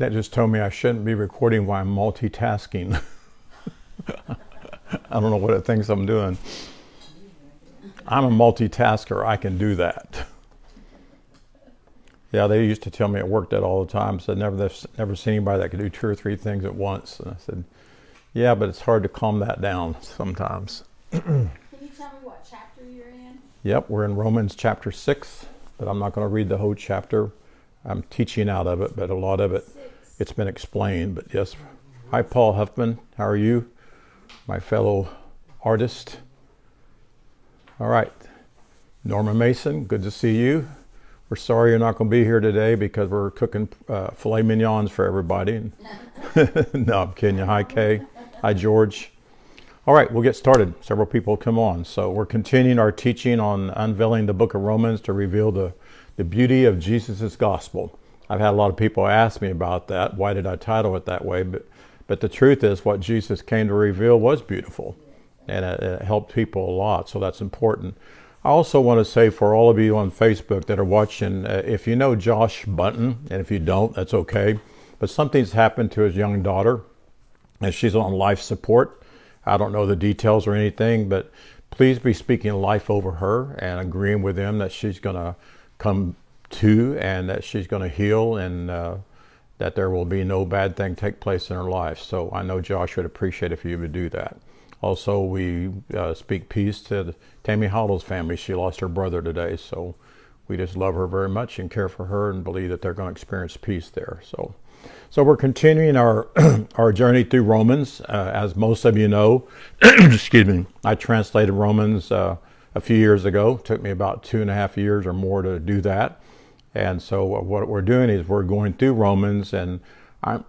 That just told me I shouldn't be recording while I'm multitasking. I don't know what it thinks I'm doing. I'm a multitasker. I can do that. Yeah, they used to tell me at work that all the time. Said never, never seen anybody that could do two or three things at once. And I said, yeah, but it's hard to calm that down sometimes. Can you tell me what chapter you're in? Yep, we're in Romans chapter six, but I'm not going to read the whole chapter. I'm teaching out of it, but a lot of it. It's been explained. But yes, hi, Paul Huffman. How are you, my fellow artist? All right, Norma Mason. Good to see you. We're sorry you're not going to be here today because we're cooking uh, filet mignons for everybody. no, I'm kidding you. Hi, Kay. Hi, George. All right, we'll get started. Several people come on. So we're continuing our teaching on unveiling the book of Romans to reveal the, the beauty of Jesus' gospel. I've had a lot of people ask me about that. Why did I title it that way? But, but the truth is, what Jesus came to reveal was beautiful, and it, it helped people a lot. So that's important. I also want to say for all of you on Facebook that are watching, uh, if you know Josh Bunton, and if you don't, that's okay. But something's happened to his young daughter, and she's on life support. I don't know the details or anything, but please be speaking life over her and agreeing with him that she's going to come to and that she's going to heal and uh, that there will be no bad thing take place in her life. So I know Josh would appreciate if you would do that. Also, we uh, speak peace to Tammy Hollow's family. She lost her brother today, so we just love her very much and care for her and believe that they're going to experience peace there. So, so we're continuing our our journey through Romans. Uh, as most of you know, excuse me, I translated Romans uh, a few years ago. It took me about two and a half years or more to do that. And so what we're doing is we're going through Romans, and I'm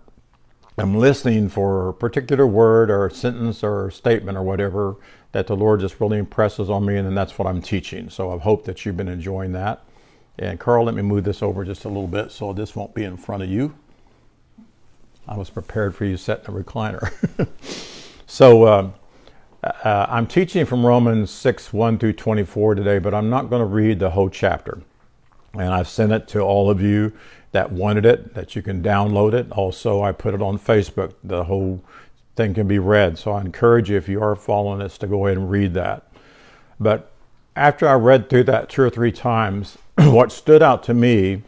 I'm listening for a particular word or sentence or statement or whatever that the Lord just really impresses on me, and then that's what I'm teaching. So I hope that you've been enjoying that. And Carl, let me move this over just a little bit so this won't be in front of you. I was prepared for you to sit in a recliner. so uh, uh, I'm teaching from Romans 6 1 through 24 today, but I'm not going to read the whole chapter. And I've sent it to all of you that wanted it, that you can download it. Also, I put it on Facebook. The whole thing can be read. So I encourage you, if you are following us, to go ahead and read that. But after I read through that two or three times, what stood out to me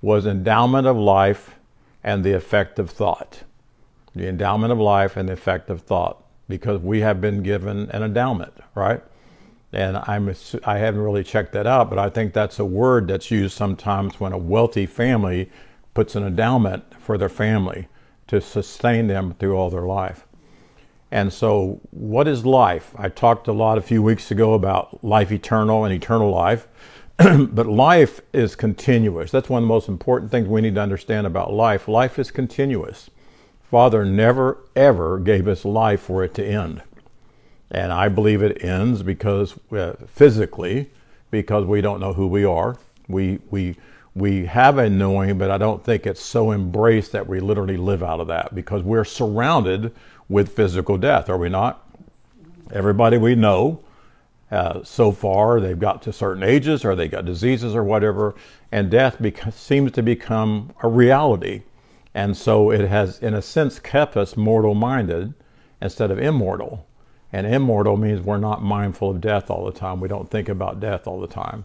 was endowment of life and the effect of thought. The endowment of life and the effect of thought, because we have been given an endowment, right? And I'm I haven't really checked that out, but I think that's a word that's used sometimes when a wealthy family puts an endowment for their family to sustain them through all their life. And so, what is life? I talked a lot a few weeks ago about life eternal and eternal life, but life is continuous. That's one of the most important things we need to understand about life. Life is continuous. Father never, ever gave us life for it to end. And I believe it ends because uh, physically, because we don't know who we are. We, we, we have a knowing, but I don't think it's so embraced that we literally live out of that because we're surrounded with physical death, are we not? Everybody we know uh, so far, they've got to certain ages or they got diseases or whatever, and death seems to become a reality. And so it has, in a sense, kept us mortal minded instead of immortal. And immortal means we're not mindful of death all the time. We don't think about death all the time.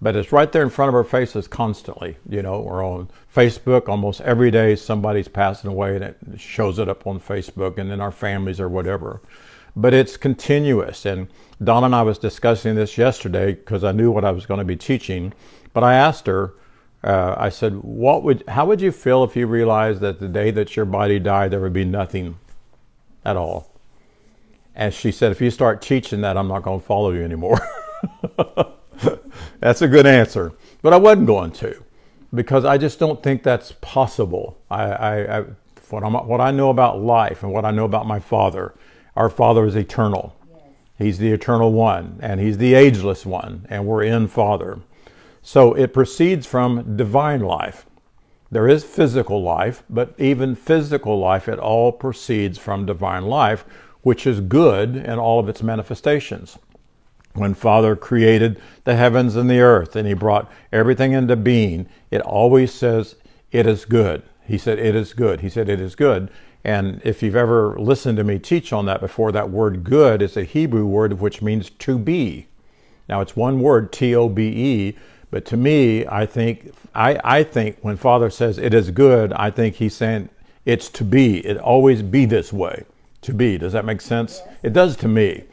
But it's right there in front of our faces constantly. You know, we're on Facebook almost every day, somebody's passing away and it shows it up on Facebook and in our families or whatever. But it's continuous. And Don and I was discussing this yesterday because I knew what I was going to be teaching. But I asked her, uh, I said, "What would? How would you feel if you realized that the day that your body died, there would be nothing at all?" And she said, if you start teaching that, I'm not going to follow you anymore. that's a good answer. But I wasn't going to because I just don't think that's possible. I, I, I what, what, i know about life and what I know about my Father, our Father is eternal. Yes. He's the eternal one and He's the ageless one, and we're in Father. So it proceeds from divine life. There is physical life, but even physical life, it all proceeds from divine life, which is good in all of its manifestations. When Father created the heavens and the earth and He brought everything into being, it always says it is good. He said, It is good. He said, It is good. And if you've ever listened to me teach on that before, that word good is a Hebrew word which means to be. Now it's one word, T O B E, but to me, I think I, I think when Father says it is good, I think he's saying it's to be. It always be this way. To be. Does that make sense? Yes. It does to me.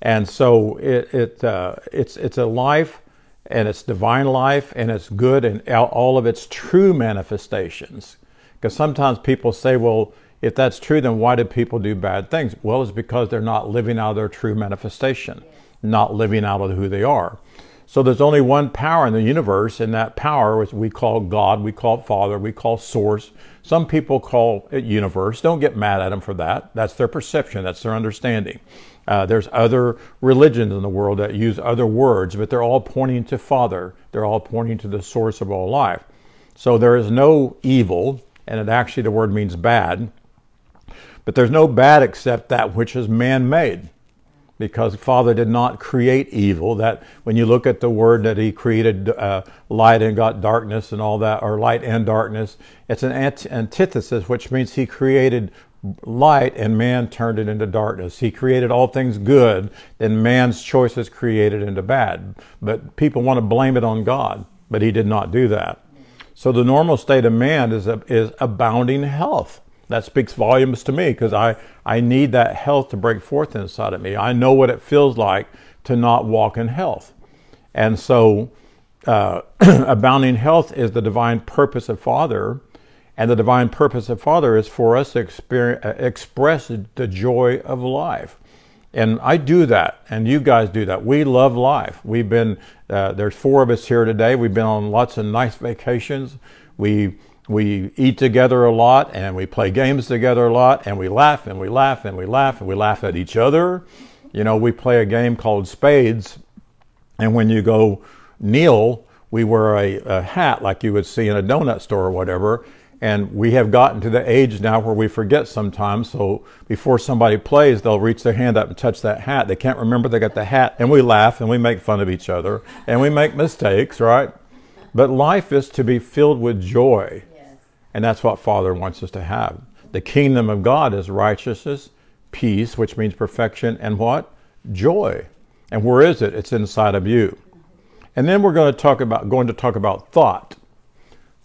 And so it, it uh, it's it's a life and it's divine life and it's good in all of its true manifestations. Because sometimes people say, well, if that's true, then why do people do bad things? Well, it's because they're not living out their true manifestation, not living out of who they are. So there's only one power in the universe, and that power is we call God, we call Father, we call Source. Some people call it universe. Don't get mad at them for that. That's their perception, that's their understanding. Uh, there's other religions in the world that use other words, but they're all pointing to Father. They're all pointing to the source of all life. So there is no evil, and it actually the word means bad. But there's no bad except that which is man made because Father did not create evil. That when you look at the word that He created uh, light and got darkness and all that, or light and darkness, it's an antithesis, which means He created light and man turned it into darkness. He created all things good, then man's choices created into bad. But people want to blame it on God, but He did not do that. So the normal state of man is, is abounding health that speaks volumes to me because I, I need that health to break forth inside of me. I know what it feels like to not walk in health. And so, uh, abounding health is the divine purpose of Father. And the divine purpose of Father is for us to uh, express the joy of life. And I do that, and you guys do that. We love life. We've been, uh, there's four of us here today. We've been on lots of nice vacations. We we eat together a lot and we play games together a lot and we laugh and we laugh and we laugh and we laugh at each other. You know, we play a game called Spades, and when you go kneel, we wear a, a hat like you would see in a donut store or whatever. And we have gotten to the age now where we forget sometimes. So before somebody plays, they'll reach their hand up and touch that hat. They can't remember they got the hat, and we laugh and we make fun of each other and we make mistakes, right? But life is to be filled with joy. And that's what Father wants us to have. The kingdom of God is righteousness, peace, which means perfection, and what? Joy. And where is it? It's inside of you. And then we're going to talk about going to talk about thought.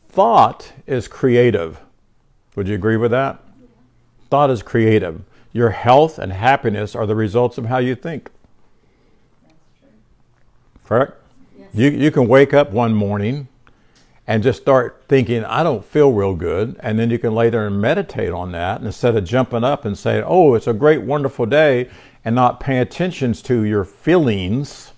Thought is creative. Would you agree with that? Thought is creative. Your health and happiness are the results of how you think. Correct? Yes. You, you can wake up one morning and just start thinking, I don't feel real good. And then you can lay there and meditate on that instead of jumping up and saying, Oh, it's a great, wonderful day, and not pay attention to your feelings.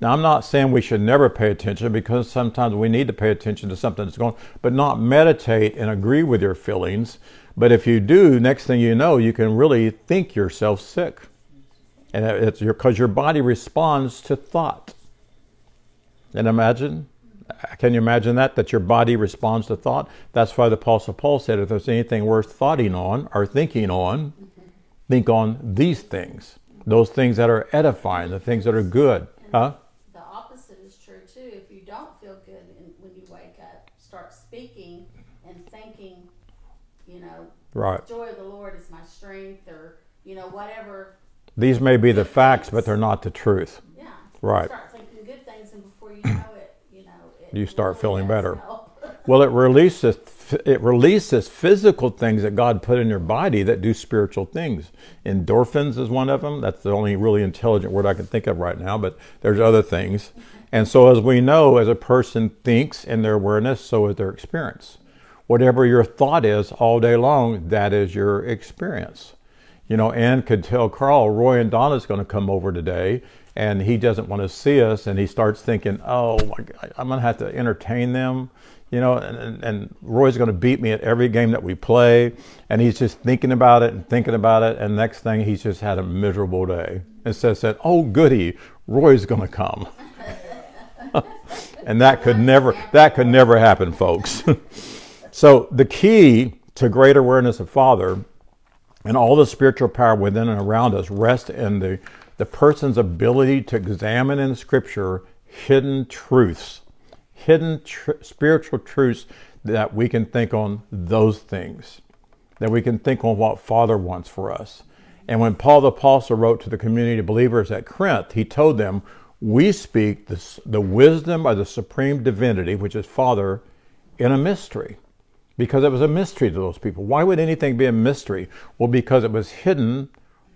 Now, I'm not saying we should never pay attention because sometimes we need to pay attention to something that's going, but not meditate and agree with your feelings. But if you do, next thing you know, you can really think yourself sick. And it's your because your, your body responds to thought. And imagine can you imagine that? That your body responds to thought? That's why the Apostle Paul said, if there's anything worth thoughting on or thinking on, think on these things. Those things that are edifying, the things that are good. huh? The opposite is true too. If you don't feel good when you wake up, start speaking and thinking, you know, right. joy of the Lord is my strength or, you know, whatever. These may be the facts, but they're not the truth. Yeah. Right. Start thinking good things, and before you know you start feeling better. Well, it releases it releases physical things that God put in your body that do spiritual things. Endorphins is one of them. That's the only really intelligent word I can think of right now, but there's other things. And so, as we know, as a person thinks in their awareness, so is their experience. Whatever your thought is all day long, that is your experience. You know, Ann could tell Carl, Roy and Donna's going to come over today and he doesn't want to see us and he starts thinking oh i'm going to have to entertain them you know and, and roy's going to beat me at every game that we play and he's just thinking about it and thinking about it and next thing he's just had a miserable day. And says that oh goody roy's going to come. And that could never that could never happen folks. So the key to greater awareness of father and all the spiritual power within and around us rest in the the person's ability to examine in Scripture hidden truths, hidden tr- spiritual truths that we can think on those things, that we can think on what Father wants for us. And when Paul the Apostle wrote to the community of believers at Corinth, he told them, We speak the, the wisdom of the supreme divinity, which is Father, in a mystery. Because it was a mystery to those people. Why would anything be a mystery? Well, because it was hidden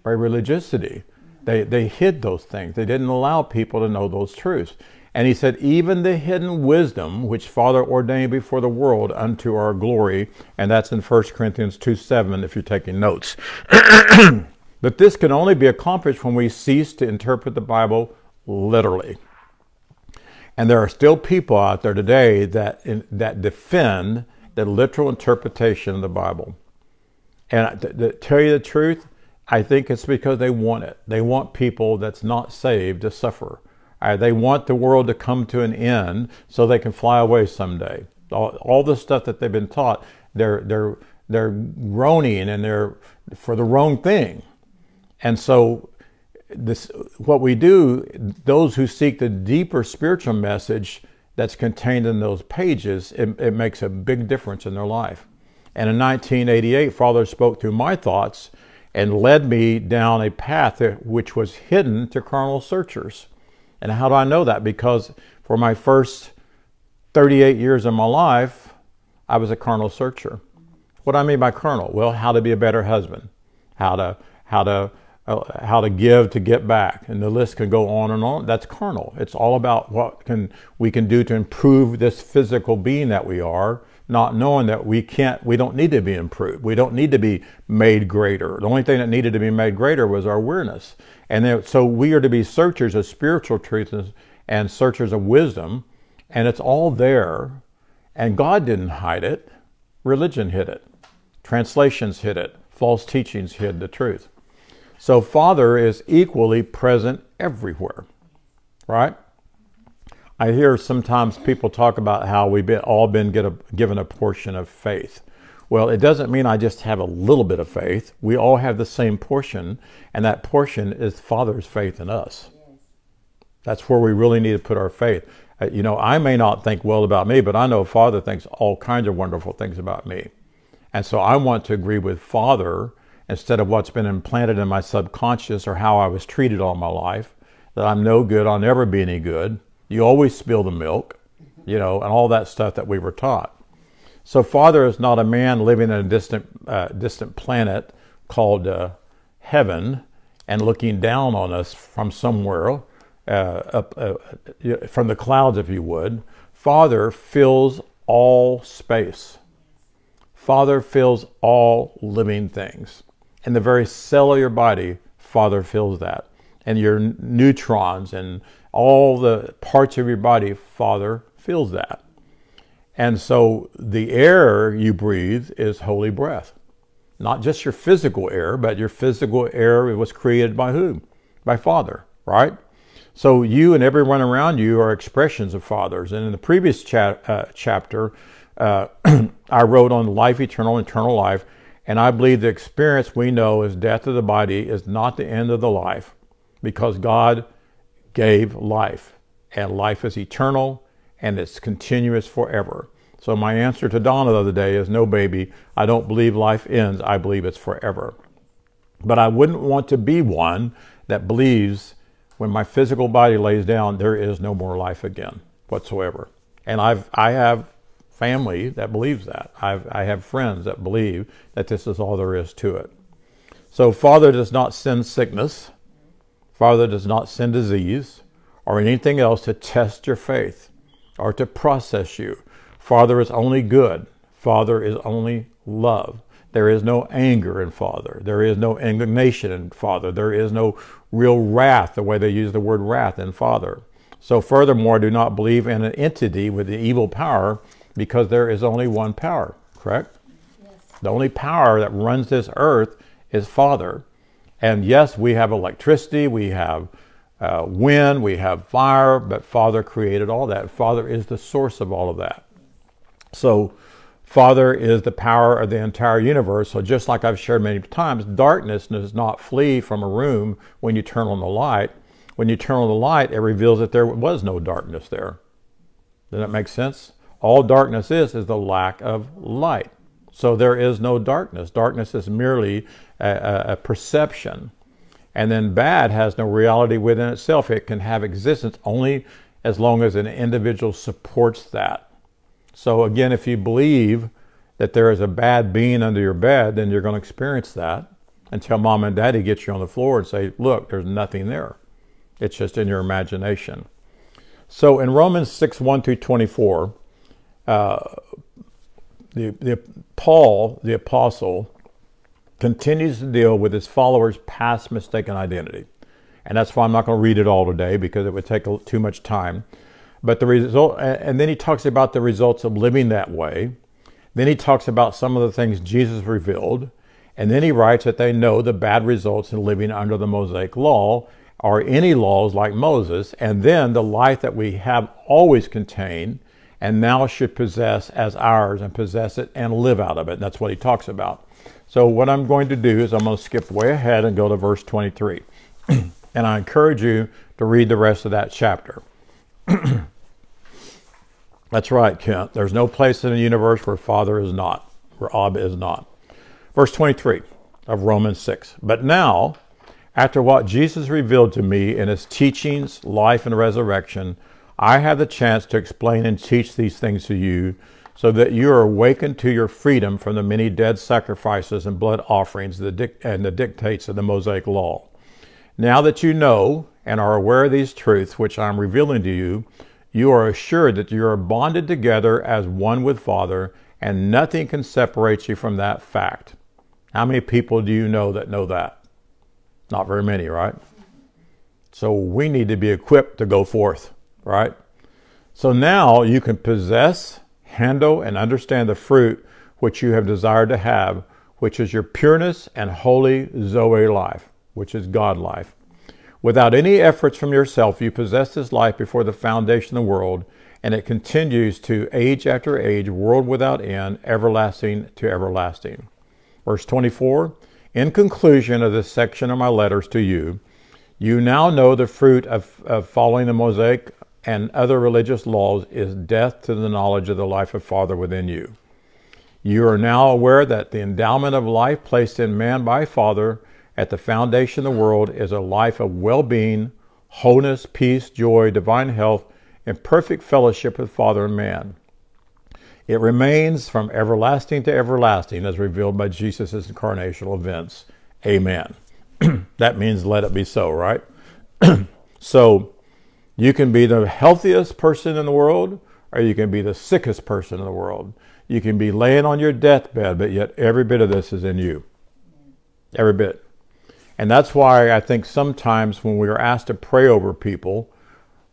by religiousity. They, they hid those things. They didn't allow people to know those truths. And he said, even the hidden wisdom which Father ordained before the world unto our glory. And that's in 1 Corinthians 2 7, if you're taking notes. but this can only be accomplished when we cease to interpret the Bible literally. And there are still people out there today that, that defend the literal interpretation of the Bible. And to, to tell you the truth, I think it's because they want it. They want people that's not saved to suffer. Uh, they want the world to come to an end so they can fly away someday. All, all the stuff that they've been taught, they're they're they're groaning and they're for the wrong thing. And so this what we do, those who seek the deeper spiritual message that's contained in those pages, it, it makes a big difference in their life. And in 1988, Father spoke through my thoughts and led me down a path which was hidden to carnal searchers. And how do I know that? Because for my first 38 years of my life, I was a carnal searcher. What do I mean by carnal? Well, how to be a better husband, how to how to uh, how to give to get back, and the list can go on and on. That's carnal. It's all about what can we can do to improve this physical being that we are, not knowing that we can't, we don't need to be improved. We don't need to be made greater. The only thing that needed to be made greater was our awareness. And then, so we are to be searchers of spiritual truth and searchers of wisdom, and it's all there. And God didn't hide it. Religion hid it. Translations hid it. False teachings hid the truth. So Father is equally present everywhere, right? I hear sometimes people talk about how we've been, all been a, given a portion of faith. Well, it doesn't mean I just have a little bit of faith. We all have the same portion, and that portion is Father's faith in us. That's where we really need to put our faith. Uh, you know, I may not think well about me, but I know Father thinks all kinds of wonderful things about me. And so I want to agree with Father instead of what's been implanted in my subconscious or how I was treated all my life, that I'm no good, I'll never be any good. You always spill the milk, you know, and all that stuff that we were taught. So Father is not a man living in a distant, uh, distant planet called uh, heaven and looking down on us from somewhere, uh, up, uh, from the clouds, if you would. Father fills all space. Father fills all living things. In the very cell of your body, Father fills that. And your neutrons and all the parts of your body, Father fills that. And so the air you breathe is holy breath. Not just your physical air, but your physical air was created by whom? By Father, right? So you and everyone around you are expressions of fathers. And in the previous cha- uh, chapter, uh, I wrote on life eternal, eternal life. And I believe the experience we know as death of the body is not the end of the life because God gave life. And life is eternal and it's continuous forever. So my answer to Donna the other day is no, baby, I don't believe life ends. I believe it's forever. But I wouldn't want to be one that believes when my physical body lays down, there is no more life again whatsoever. And I've, I have family that believes that. I've, I have friends that believe that this is all there is to it. So, Father does not send sickness, Father does not send disease or anything else to test your faith or to process you. Father is only good, Father is only love. There is no anger in Father. There is no indignation in Father. There is no real wrath, the way they use the word wrath in Father. So, furthermore, do not believe in an entity with the evil power because there is only one power, correct? Yes. The only power that runs this earth is Father. And yes, we have electricity, we have uh, wind, we have fire, but Father created all that. Father is the source of all of that. So, Father is the power of the entire universe. So, just like I've shared many times, darkness does not flee from a room when you turn on the light. When you turn on the light, it reveals that there was no darkness there. Does that make sense? All darkness is is the lack of light. So there is no darkness. Darkness is merely a, a, perception. And then bad has no reality within itself. It can have existence only as long as an individual supports that. So again, if you believe that there is a bad being under your bed, then you're going to experience that until mom and daddy get you on the floor and say, look, there's nothing there. It's just in your imagination. So in Romans 6 1 through 24, uh, the, the, Paul, the apostle, continues to deal with his followers' past mistaken identity. And that's why I'm not going to read it all today because it would take too much time. But the result, and then he talks about the results of living that way. Then he talks about some of the things Jesus revealed. And then he writes that they know the bad results in living under the Mosaic law or any laws like Moses, and then the life that we have always contained and now should possess as ours and possess it and live out of it. That's what he talks about. So, what I'm going to do is I'm going to skip way ahead and go to verse 23. and I encourage you to read the rest of that chapter. That's right, Kent. There's no place in the universe where Father is not, where Abba is not. Verse 23 of Romans 6. But now, after what Jesus revealed to me in his teachings, life, and resurrection, I have the chance to explain and teach these things to you so that you are awakened to your freedom from the many dead sacrifices and blood offerings and the dictates of the Mosaic law. Now that you know and are aware of these truths which I am revealing to you, you are assured that you are bonded together as one with Father, and nothing can separate you from that fact. How many people do you know that know that? Not very many, right? So we need to be equipped to go forth, right? So now you can possess handle and understand the fruit which you have desired to have, which is your pureness and holy Zoe life, which is God life. Without any efforts from yourself, you possess this life before the foundation of the world, and it continues to age after age, world without end, everlasting to everlasting. Verse 24 In conclusion of this section of my letters to you, you now know the fruit of, of following the Mosaic and other religious laws is death to the knowledge of the life of Father within you. You are now aware that the endowment of life placed in man by Father at the foundation of the world is a life of well being, wholeness, peace, joy, divine health, and perfect fellowship with Father and man. It remains from everlasting to everlasting as revealed by Jesus' incarnational events. Amen. that means let it be so, right? so, you can be the healthiest person in the world, or you can be the sickest person in the world. You can be laying on your deathbed, but yet every bit of this is in you. Every bit. And that's why I think sometimes when we are asked to pray over people,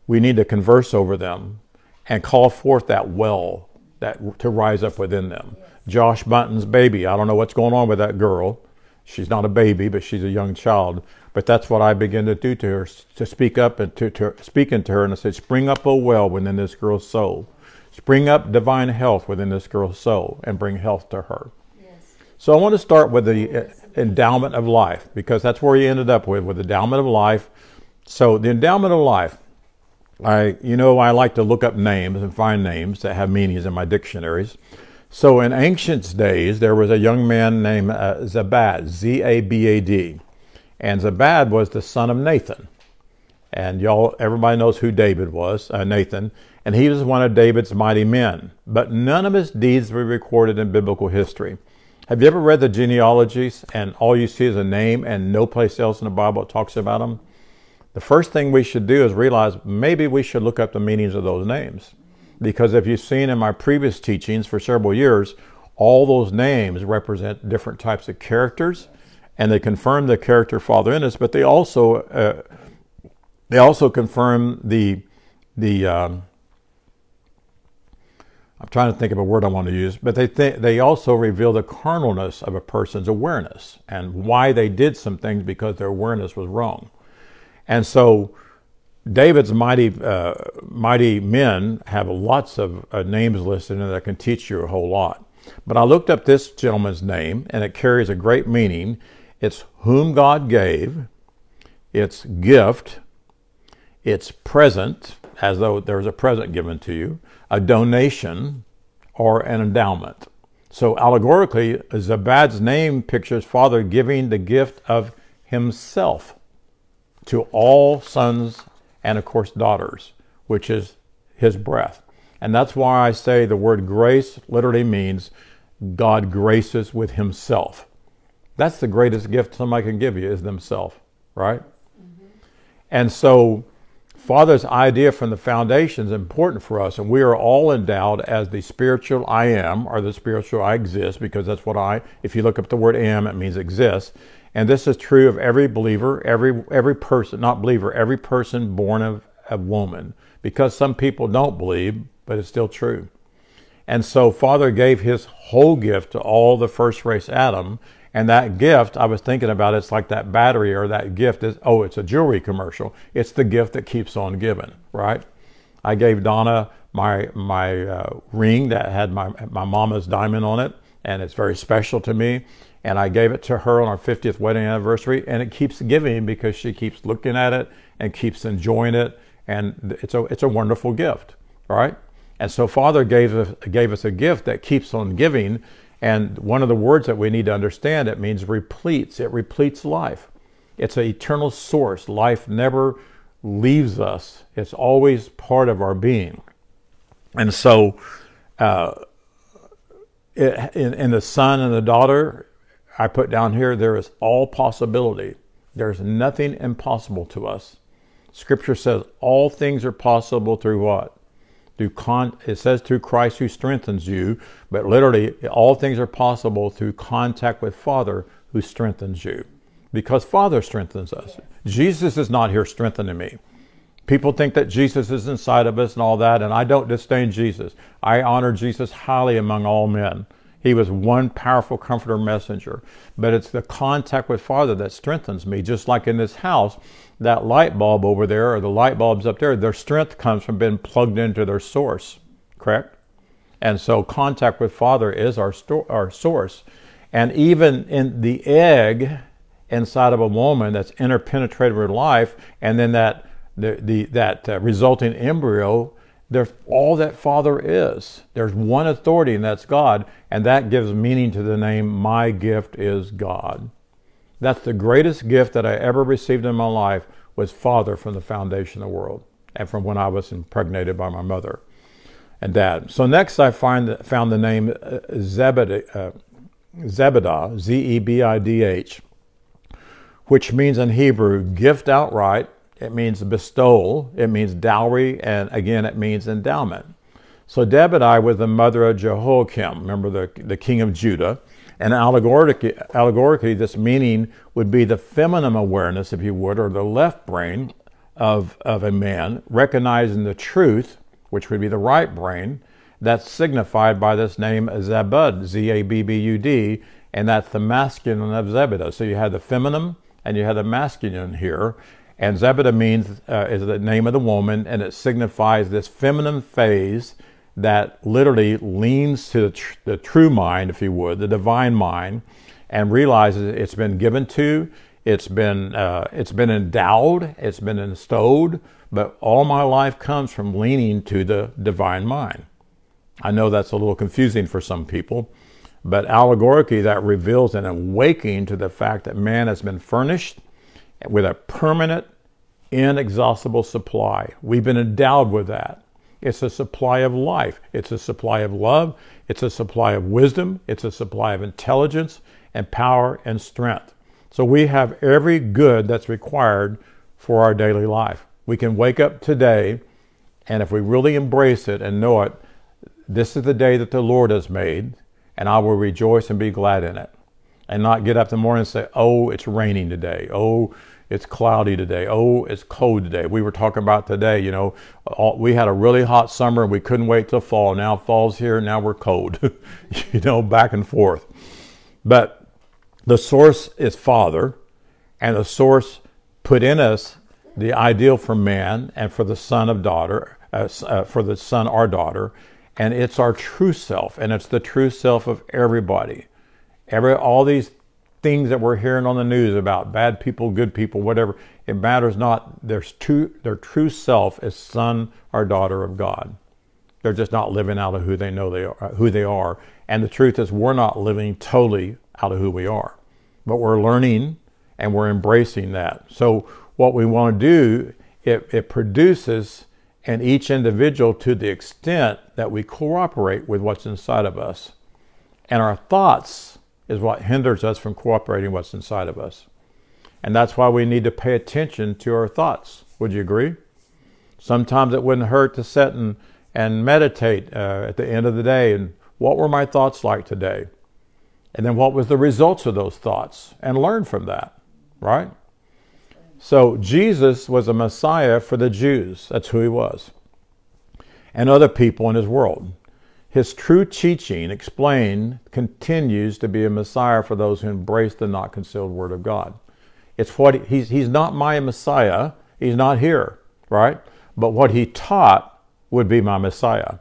we need to converse over them and call forth that well that to rise up within them. Josh Bunton's baby. I don't know what's going on with that girl. She's not a baby, but she's a young child. But that's what I begin to do to her, to speak up and to, to speak into her. And I said, Spring up, O well, within this girl's soul. Spring up divine health within this girl's soul and bring health to her. Yes. So I want to start with the endowment of life because that's where you ended up with, with the endowment of life. So the endowment of life, I, you know, I like to look up names and find names that have meanings in my dictionaries. So in ancient days, there was a young man named uh, Zabad, Z A B A D. And Zabad was the son of Nathan. And y'all, everybody knows who David was, uh, Nathan. And he was one of David's mighty men. But none of his deeds were recorded in biblical history. Have you ever read the genealogies and all you see is a name and no place else in the Bible talks about them? The first thing we should do is realize maybe we should look up the meanings of those names. Because if you've seen in my previous teachings for several years, all those names represent different types of characters and they confirm the character Father in us, but they also uh, they also confirm the the um, I'm trying to think of a word I want to use, but they th- they also reveal the carnalness of a person's awareness and why they did some things because their awareness was wrong, and so. David's mighty, uh, mighty men have lots of uh, names listed and that can teach you a whole lot. But I looked up this gentleman's name, and it carries a great meaning. It's whom God gave, it's gift, it's present, as though there's a present given to you, a donation, or an endowment. So allegorically, Zabad's name pictures Father giving the gift of himself to all sons and, of course, daughters, which is his breath. And that's why I say the word grace literally means God graces with himself. That's the greatest gift somebody can give you is themselves, right? Mm-hmm. And so Father's idea from the foundation is important for us, and we are all endowed as the spiritual I am, or the spiritual I exist, because that's what I, if you look up the word am, it means exist. And this is true of every believer, every, every person, not believer, every person born of a woman, because some people don't believe, but it's still true. And so Father gave his whole gift to all the first race Adam, and that gift, I was thinking about it's like that battery or that gift is, oh, it's a jewelry commercial. It's the gift that keeps on giving, right? I gave Donna my, my uh, ring that had my, my mama's diamond on it, and it's very special to me. And I gave it to her on our 50th wedding anniversary, and it keeps giving because she keeps looking at it and keeps enjoying it. And it's a, it's a wonderful gift, right? And so Father gave us, gave us a gift that keeps on giving and one of the words that we need to understand, it means repletes. It repletes life. It's an eternal source. Life never leaves us. It's always part of our being. And so, uh, in, in the son and the daughter, I put down here, there is all possibility. There's nothing impossible to us. Scripture says all things are possible through what? Through con- it says through Christ who strengthens you, but literally all things are possible through contact with Father who strengthens you. Because Father strengthens us. Jesus is not here strengthening me. People think that Jesus is inside of us and all that, and I don't disdain Jesus. I honor Jesus highly among all men. He was one powerful comforter messenger. But it's the contact with Father that strengthens me, just like in this house that light bulb over there or the light bulbs up there, their strength comes from being plugged into their source, correct? And so contact with Father is our, sto- our source. And even in the egg inside of a woman that's interpenetrated with life, and then that, the, the, that uh, resulting embryo, there's all that Father is. There's one authority, and that's God. And that gives meaning to the name, My gift is God. That's the greatest gift that I ever received in my life was Father from the foundation of the world and from when I was impregnated by my mother and dad. So next I find, found the name uh, Zebedee, uh, Zebidah, Z-E-B-I-D-H, which means in Hebrew gift outright. It means bestowal. It means dowry. And again, it means endowment. So Debedai was the mother of Jehoiakim, remember the, the king of Judah. And allegorically, allegorically, this meaning would be the feminine awareness, if you would, or the left brain of, of a man, recognizing the truth, which would be the right brain, that's signified by this name Zabud, Z A B B U D, and that's the masculine of Zebedee. So you have the feminine and you have the masculine here. And Zebedee means uh, is the name of the woman, and it signifies this feminine phase that literally leans to the, tr- the, true mind, if you would, the divine mind, and realizes it's been given to, it's been uh, it's been endowed, it's been bestowed, but all my life comes from leaning to the divine mind. I know that's a little confusing for some people, but allegorically that reveals an awakening to the fact that man has been furnished with a permanent, inexhaustible supply. We've been endowed with that. It's a supply of life. It's a supply of love. It's a supply of wisdom. It's a supply of intelligence and power and strength. So we have every good that's required for our daily life. We can wake up today, and if we really embrace it and know it, this is the day that the Lord has made, and I will rejoice and be glad in it. And not get up in the morning and say, oh, it's raining today. Oh, it's cloudy today. Oh, it's cold today. We were talking about today, you know, all, we had a really hot summer and we couldn't wait till fall. Now fall's here, now we're cold, you know, back and forth. But the source is Father, and the source put in us the ideal for man and for the son of daughter, uh, uh, for the son or daughter, and it's our true self, and it's the true self of everybody. Every all these things that we're hearing on the news about bad people, good people, whatever. It matters not. Their true, their true self is son or daughter of God. They're just not living out of who they know they are, who they are. And the truth is, we're not living totally out of who we are, but we're learning and we're embracing that. So what we want to do, it, it produces in each individual to the extent that we cooperate with what's inside of us. And our thoughts is what hinders us from cooperating what's inside of us. And that's why we need to pay attention to our thoughts. Would you agree? Sometimes it wouldn't hurt to sit and, and meditate uh, at the end of the day and what were my thoughts like today? And then what was the results of those thoughts? And learn from that, right? So Jesus was a Messiah for the Jews. That's who he was. And other people in his world. His true teaching, explained, continues to be a Messiah for those who embrace the not concealed Word of God. It's what he, he's, he's not my Messiah. He's not here, right? But what he taught would be my Messiah.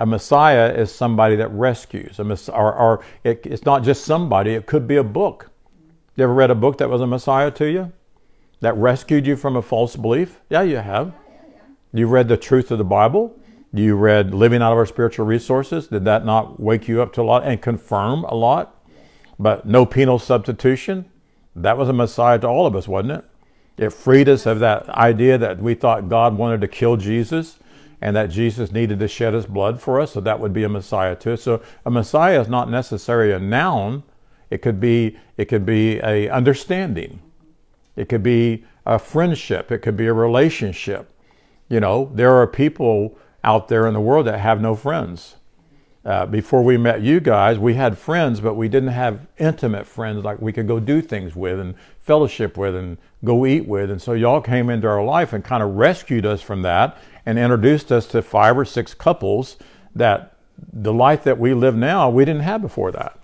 A Messiah is somebody that rescues. A mess, or, or it, it's not just somebody, it could be a book. You ever read a book that was a Messiah to you? That rescued you from a false belief? Yeah, you have. You read the truth of the Bible? You read Living Out of Our Spiritual Resources. Did that not wake you up to a lot and confirm a lot? But no penal substitution. That was a Messiah to all of us, wasn't it? It freed us of that idea that we thought God wanted to kill Jesus and that Jesus needed to shed his blood for us, so that would be a Messiah to us. So a Messiah is not necessarily a noun. It could be it could be a understanding. It could be a friendship. It could be a relationship. You know, there are people out there in the world that have no friends. Uh, before we met you guys, we had friends, but we didn't have intimate friends like we could go do things with and fellowship with and go eat with. And so y'all came into our life and kind of rescued us from that and introduced us to five or six couples that the life that we live now, we didn't have before that.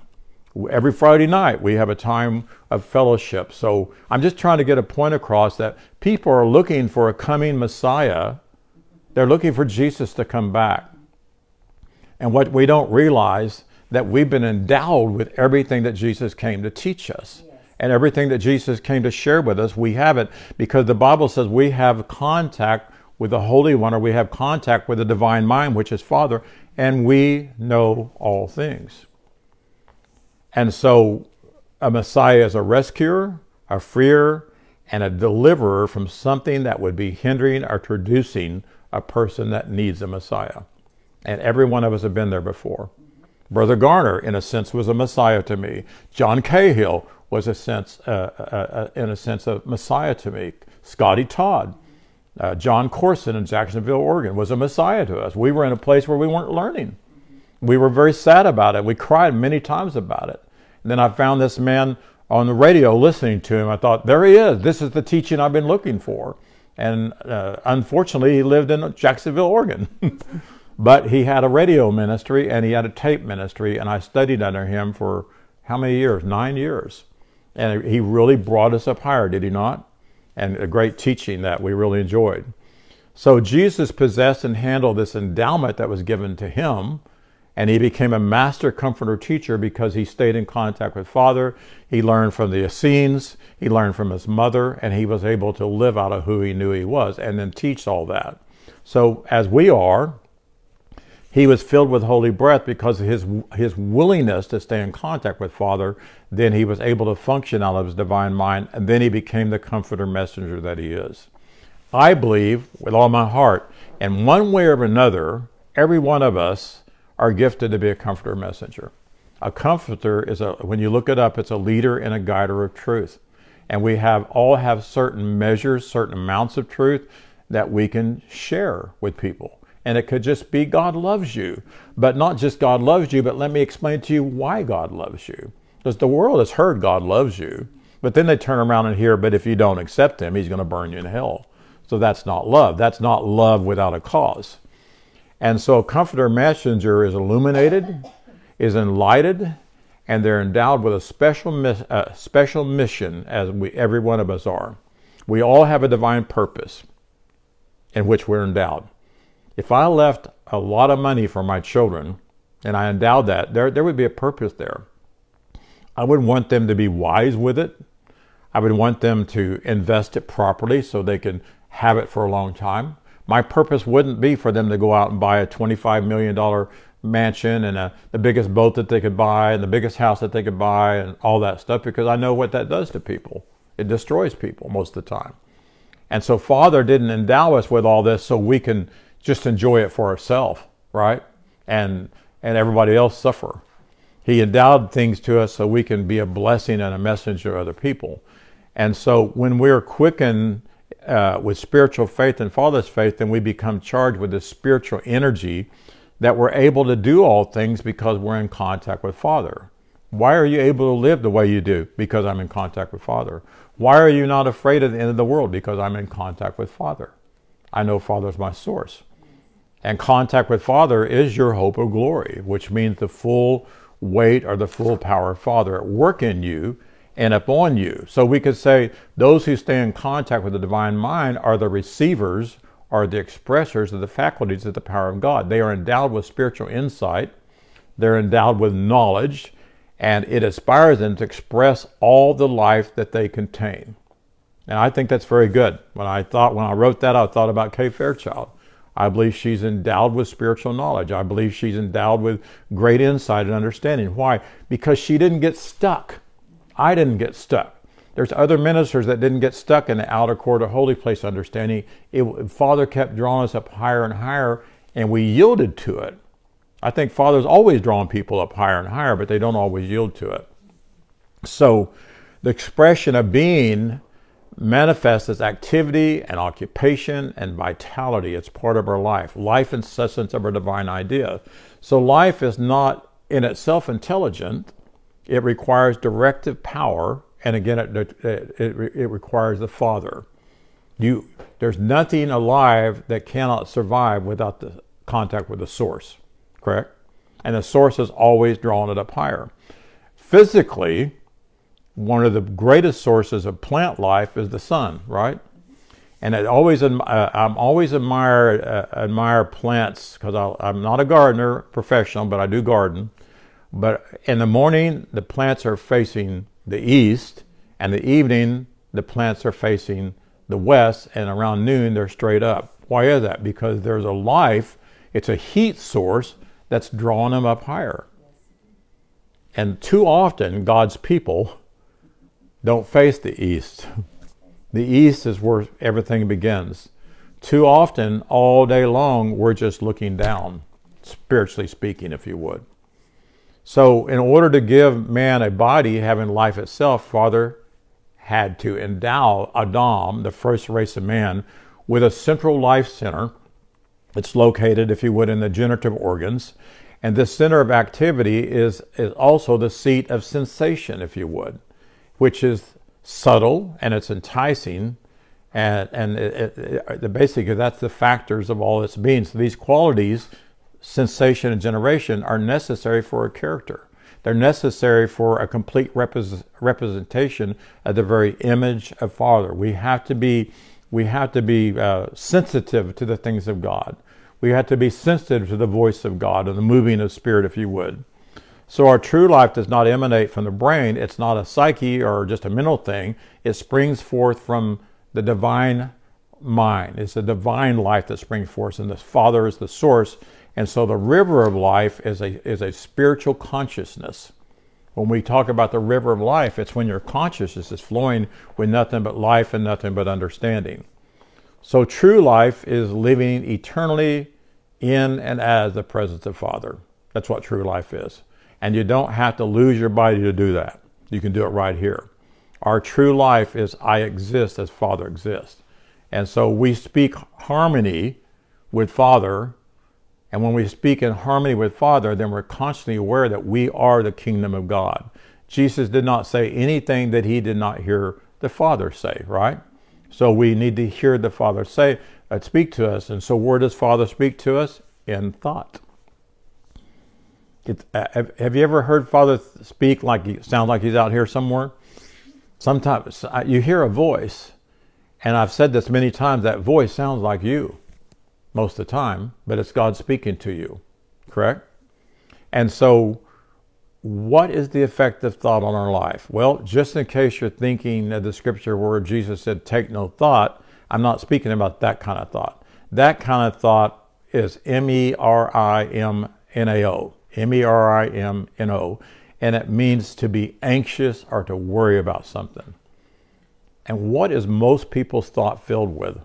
Every Friday night, we have a time of fellowship. So I'm just trying to get a point across that people are looking for a coming Messiah. They're looking for Jesus to come back. And what we don't realize that we've been endowed with everything that Jesus came to teach us. Yes. And everything that Jesus came to share with us, we have it because the Bible says we have contact with the Holy One or we have contact with the divine mind, which is Father, and we know all things. And so a Messiah is a rescuer, a freer, and a deliverer from something that would be hindering or traducing a person that needs a Messiah. And every one of us have been there before. Brother Garner, in a sense, was a Messiah to me. John Cahill was a sense, uh, uh, uh, in a sense, a Messiah to me. Scotty Todd, uh, Jon Courson in Jacksonville, Oregon, was a Messiah to us. We were in a place where we weren't learning. We were very sad about it. We cried many times about it. And then I found this man on the radio listening to him. I thought, there he is. This is the teaching I've been looking for. And uh, unfortunately, he lived in Jacksonville, Oregon. But he had a radio ministry and he had a tape ministry, and I studied under him for how many years? Nine years. And he really brought us up higher, did he not? And a great teaching that we really enjoyed. So Jesus possessed and handled this endowment that was given to him, and he became a master comforter teacher because he stayed in contact with Father. He learned from the Essenes, he learned from his mother, and he was able to live out of who he knew he was and then teach all that. So, as we are, he was filled with holy breath because of his, his willingness to stay in contact with Father. Then he was able to function out of his divine mind, and then he became the comforter messenger that he is. I believe with all my heart, in one way or another, every one of us are gifted to be a comforter messenger. A comforter is a, when you look it up, it's a leader and a guider of truth. And we have all have certain measures, certain amounts of truth that we can share with people. And it could just be God loves you. But not just God loves you, but let me explain to you why God loves you. Because the world has heard God loves you, but then they turn around and hear, but if you don't accept Him, He's going to burn you in hell. So that's not love. That's not love without a cause. And so comforter messenger is illuminated, is enlightened, and they're endowed with a special, uh, special mission, as we, every one of us are. We all have a divine purpose in which we're endowed. If I left a lot of money for my children and I endowed that, there, there would be a purpose there. I would want them to be wise with it. I would want them to invest it properly so they can have it for a long time. My purpose wouldn't be for them to go out and buy a $25 million mansion and a, the biggest boat that they could buy and the biggest house that they could buy and all that stuff because I know what that does to people. It destroys people most of the time. And so Father didn't endow us with all this so we can just enjoy it for ourselves, right? And and everybody else suffer. He endowed things to us so we can be a blessing and a messenger to other people. And so when we're quickened uh, with spiritual faith and Father's faith, then we become charged with this spiritual energy that we're able to do all things because we're in contact with Father. Why are you able to live the way you do? Because I'm in contact with Father. Why are you not afraid of the end of the world? Because I'm in contact with Father. I know Father's my source. And contact with Father is your hope of glory, which means the full weight or the full power of Father at work in you and upon you. So we could say those who stay in contact with the divine mind are the receivers, are the expressors of the faculties of the power of God. They are endowed with spiritual insight, they're endowed with knowledge, and it inspires them to express all the life that they contain. And I think that's very good. When I thought when I wrote that, I thought about Kay Fairchild. I believe she's endowed with spiritual knowledge. I believe she's endowed with great insight and understanding. Why? Because she didn't get stuck. I didn't get stuck. There's other ministers that didn't get stuck in the outer court or holy place understanding. It, Father kept drawing us up higher and higher, and we yielded to it. I think Father's always drawing people up higher and higher, but they don't always yield to it. So the expression of being manifests as activity and occupation and vitality. It's part of our life, life and sustenance of our divine idea. So life is not in itself intelligent. It requires directive power, and again, it, it, it, it requires the Father. You, there's nothing alive that cannot survive without the contact with the source, correct? And the source is always drawing it up higher. Physically, one of the greatest sources of plant life is the sun, right? And I always, uh, I'm always admire uh, admire plants because I'm not a gardener professional, but I do garden. But in the morning, the plants are facing the east, and the evening, the plants are facing the west, and around noon, they're straight up. Why is that? Because there's a life, it's a heat source that's drawing them up higher. And too often, God's people don't face the east. The east is where everything begins. Too often, all day long, we're just looking down, spiritually speaking, if you would. So, in order to give man a body having life itself, Father had to endow Adam, the first race of man, with a central life center. It's located, if you would, in the generative organs. And this center of activity is, is also the seat of sensation, if you would which is subtle and it's enticing. And, and it, it, it, basically, that's the factors of all its being. So these qualities, sensation and generation, are necessary for a character. They're necessary for a complete repres- representation of the very image of Father. We have to be, we have to be uh, sensitive to the things of God. We have to be sensitive to the voice of God and the moving of Spirit, if you would. So our true life does not emanate from the brain. It's not a psyche or just a mental thing. It springs forth from the divine mind. It's a divine life that springs forth, and the Father is the source. And so the river of life is a, is a spiritual consciousness. When we talk about the river of life, it's when your consciousness is flowing with nothing but life and nothing but understanding. So true life is living eternally in and as the presence of Father. That's what true life is. And you don't have to lose your body to do that. You can do it right here. Our true life is I exist as Father exists. And so we speak harmony with Father. And when we speak in harmony with Father, then we're constantly aware that we are the kingdom of God. Jesus did not say anything that he did not hear the Father say, right? So we need to hear the Father say, uh, speak to us. And so where does Father speak to us? In thought. Uh, have, you ever heard Father speak like he sounds like he's out here somewhere? Sometimes you hear a voice, and I've said this many times. That voice sounds like you, most of the time, but it's God speaking to you, correct? And so what is the effect of thought on our life? Well, just in case you're thinking of the scripture where Jesus said, take no thought, I'm not speaking about that kind of thought. That kind of thought is M E R I M N A O. M E R I M N O. And it means to be anxious or to worry about something. And what is most people's thought filled with?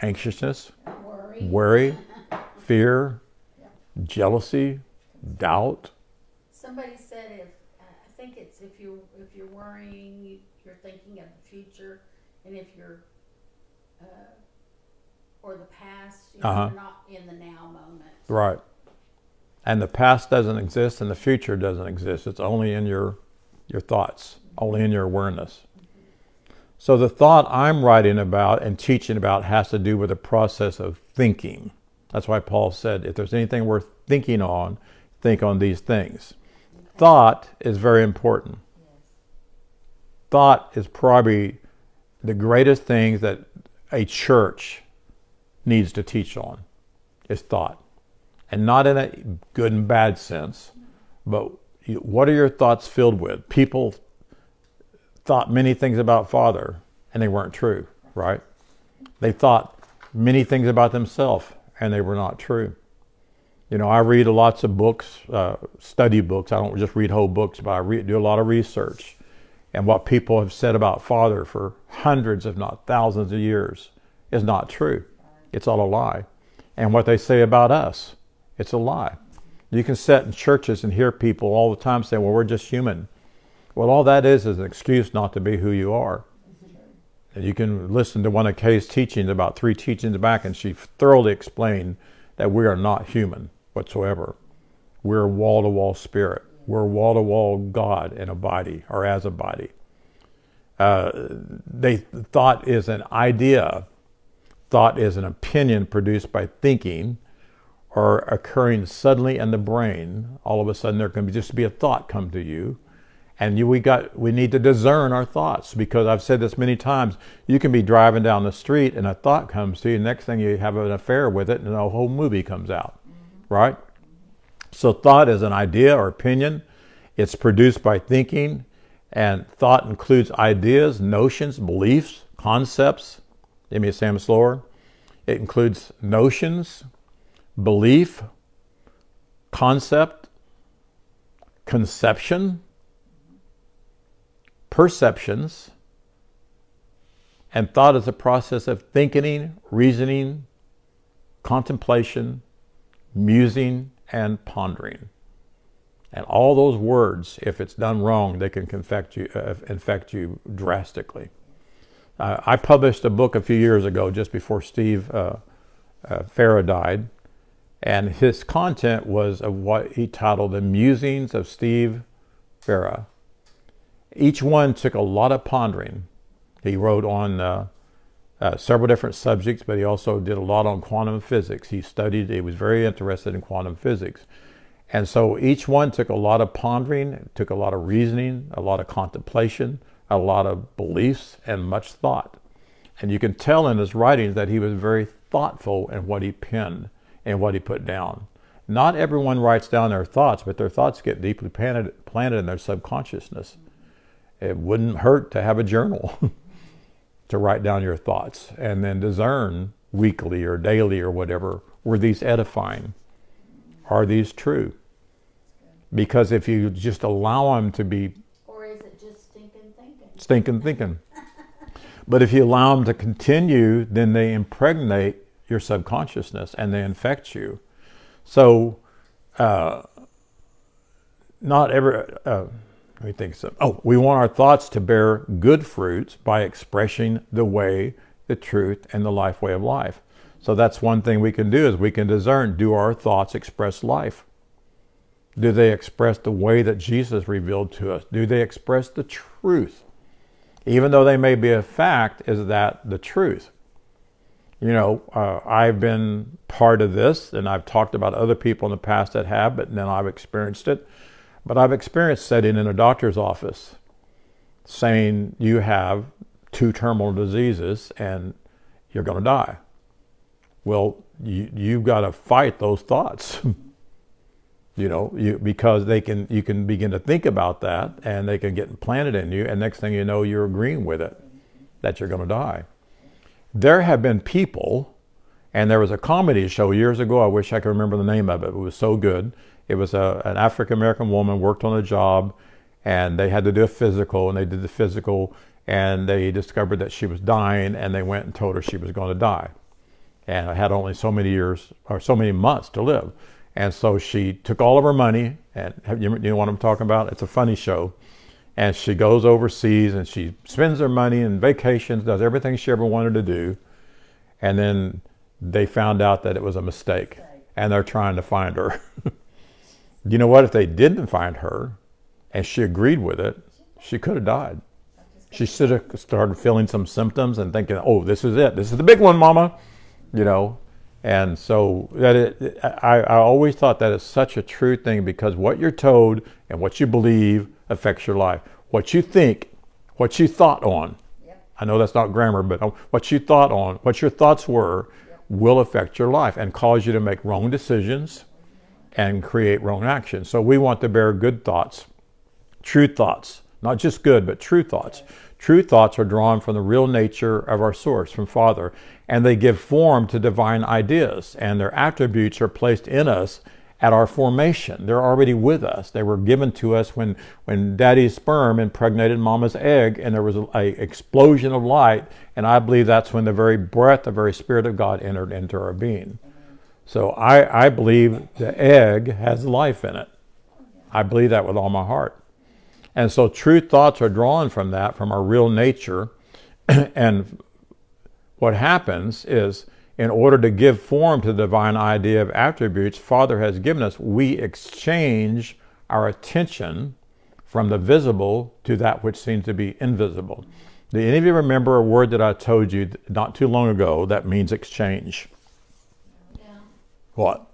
Anxiousness, Worry. fear, jealousy, doubt. Somebody said if I think it's if you if you're worrying, you- you're thinking of the future, and if you're uh, or the past, you know, Uh-huh. you're not in the now moment. Right. And the past doesn't exist and the future doesn't exist. It's only in your your thoughts, only in your awareness. So the thought I'm writing about and teaching about has to do with the process of thinking. That's why Paul said, if there's anything worth thinking on, think on these things. Thought is very important. Thought is probably the greatest thing that a church needs to teach on is thought and not in a good and bad sense, but what are your thoughts filled with? People thought many things about Father, and they weren't true, right? They thought many things about themselves, and they were not true. You know, I read lots of books, uh, study books. I don't just read whole books, but I do a lot of research. And what people have said about Father for hundreds, if not thousands of years, is not true. It's all a lie. And what they say about us, it's a lie. You can sit in churches and hear people all the time say, well, we're just human. Well, all that is is an excuse not to be who you are. And you can listen to one of Kay's teachings about three teachings back, and she thoroughly explained that we are not human whatsoever. We're wall to wall spirit. We're wall to wall God in a body or as a body. Uh, they thought is an idea. Thought is an opinion produced by thinking or occurring suddenly in the brain. All of a sudden, there can be just be a thought come to you, and you, we got we need to discern our thoughts because I've said this many times. You can be driving down the street and a thought comes to you. Next thing you have an affair with it, and a whole movie comes out, right? So thought is an idea or opinion. It's produced by thinking, and thought includes ideas, notions, beliefs, concepts. Give me a Sam slower. It includes notions, belief, concept, conception, perceptions, and thought is a process of thinking, reasoning, contemplation, musing, and pondering. And all those words, if it's done wrong, they can infect you, uh, infect you drastically. Uh, I published a book a few years ago, just before Steve uh, uh, Farah died, and his content was of what he titled "The Musings of Steve Farah." Each one took a lot of pondering. He wrote on uh, uh, several different subjects, but he also did a lot on quantum physics. He studied; he was very interested in quantum physics. And so each one took a lot of pondering, took a lot of reasoning, a lot of contemplation, a lot of beliefs, and much thought. And you can tell in his writings that he was very thoughtful in what he penned and what he put down. Not everyone writes down their thoughts, but their thoughts get deeply planted, planted in their subconsciousness. It wouldn't hurt to have a journal to write down your thoughts and then discern weekly or daily or whatever were these edifying? Are these true? Because if you just allow them to be Or is it just stinking thinking? stinking thinking, but if you allow them to continue, then they impregnate your subconsciousness and they infect you. So, uh, not every. Uh, let me think. So, oh, we want our thoughts to bear good fruits by expressing the way, the truth, and the life way of life. So that's one thing we can do is we can discern: do our thoughts express life? Do they express the way that Jesus revealed to us? Do they express the truth? Even though they may be a fact, is that the truth? You know, uh, I've been part of this, and I've talked about other people in the past that have, but then I've experienced it. But I've experienced sitting in a doctor's office saying you have two terminal diseases and you're going to die. Well, you, you've got to fight those thoughts. You know, you because they can you can begin to think about that and they can get implanted in you and next thing you know you're agreeing with it that you're going to die. There have been people and there was a comedy show years ago. I wish I could remember the name of it. It was so good. It was a, an African American woman worked on a job and they had to do a physical and they did the physical and they discovered that she was dying and they went and told her she was going to die. And had only so many years or so many months to live. And so she took all of her money and you know what i'm talking about? It's a funny show. And she goes overseas and she spends her money and vacations does everything she ever wanted to do. And then they found out that it was a mistake and they're trying to find her you know what if they didn't find her and she agreed with it she could have died she should have started feeling some symptoms and thinking, "Oh, this is it. This is the big one, Mama," you know. And so that it, I, I always thought that is such a true thing because what you're told and what you believe affects your life. What you think, what you thought on. Yep. I know that's not grammar, but uh, what you thought on, what your thoughts were, yep. will affect your life and cause you to make wrong decisions and create wrong actions. So we want to bear good thoughts, true thoughts not just good, but true thoughts. True thoughts are drawn from the real nature of our source, from Father, and they give form to divine ideas, and their attributes are placed in us at our formation. They're already with us. They were given to us when, when daddy's sperm impregnated mama's egg, and there was an explosion of light, and I believe that's when the very breath, the very Spirit of God entered into our being. So I, I believe the egg has life in it. I believe that with all my heart. And so true thoughts are drawn from that, from our real nature. and what happens is, in order to give form to the divine idea of attributes Father has given us, we exchange our attention from the visible to that which seems to be invisible. Do any of you remember a word that I told you not too long ago that means exchange? Yeah. What?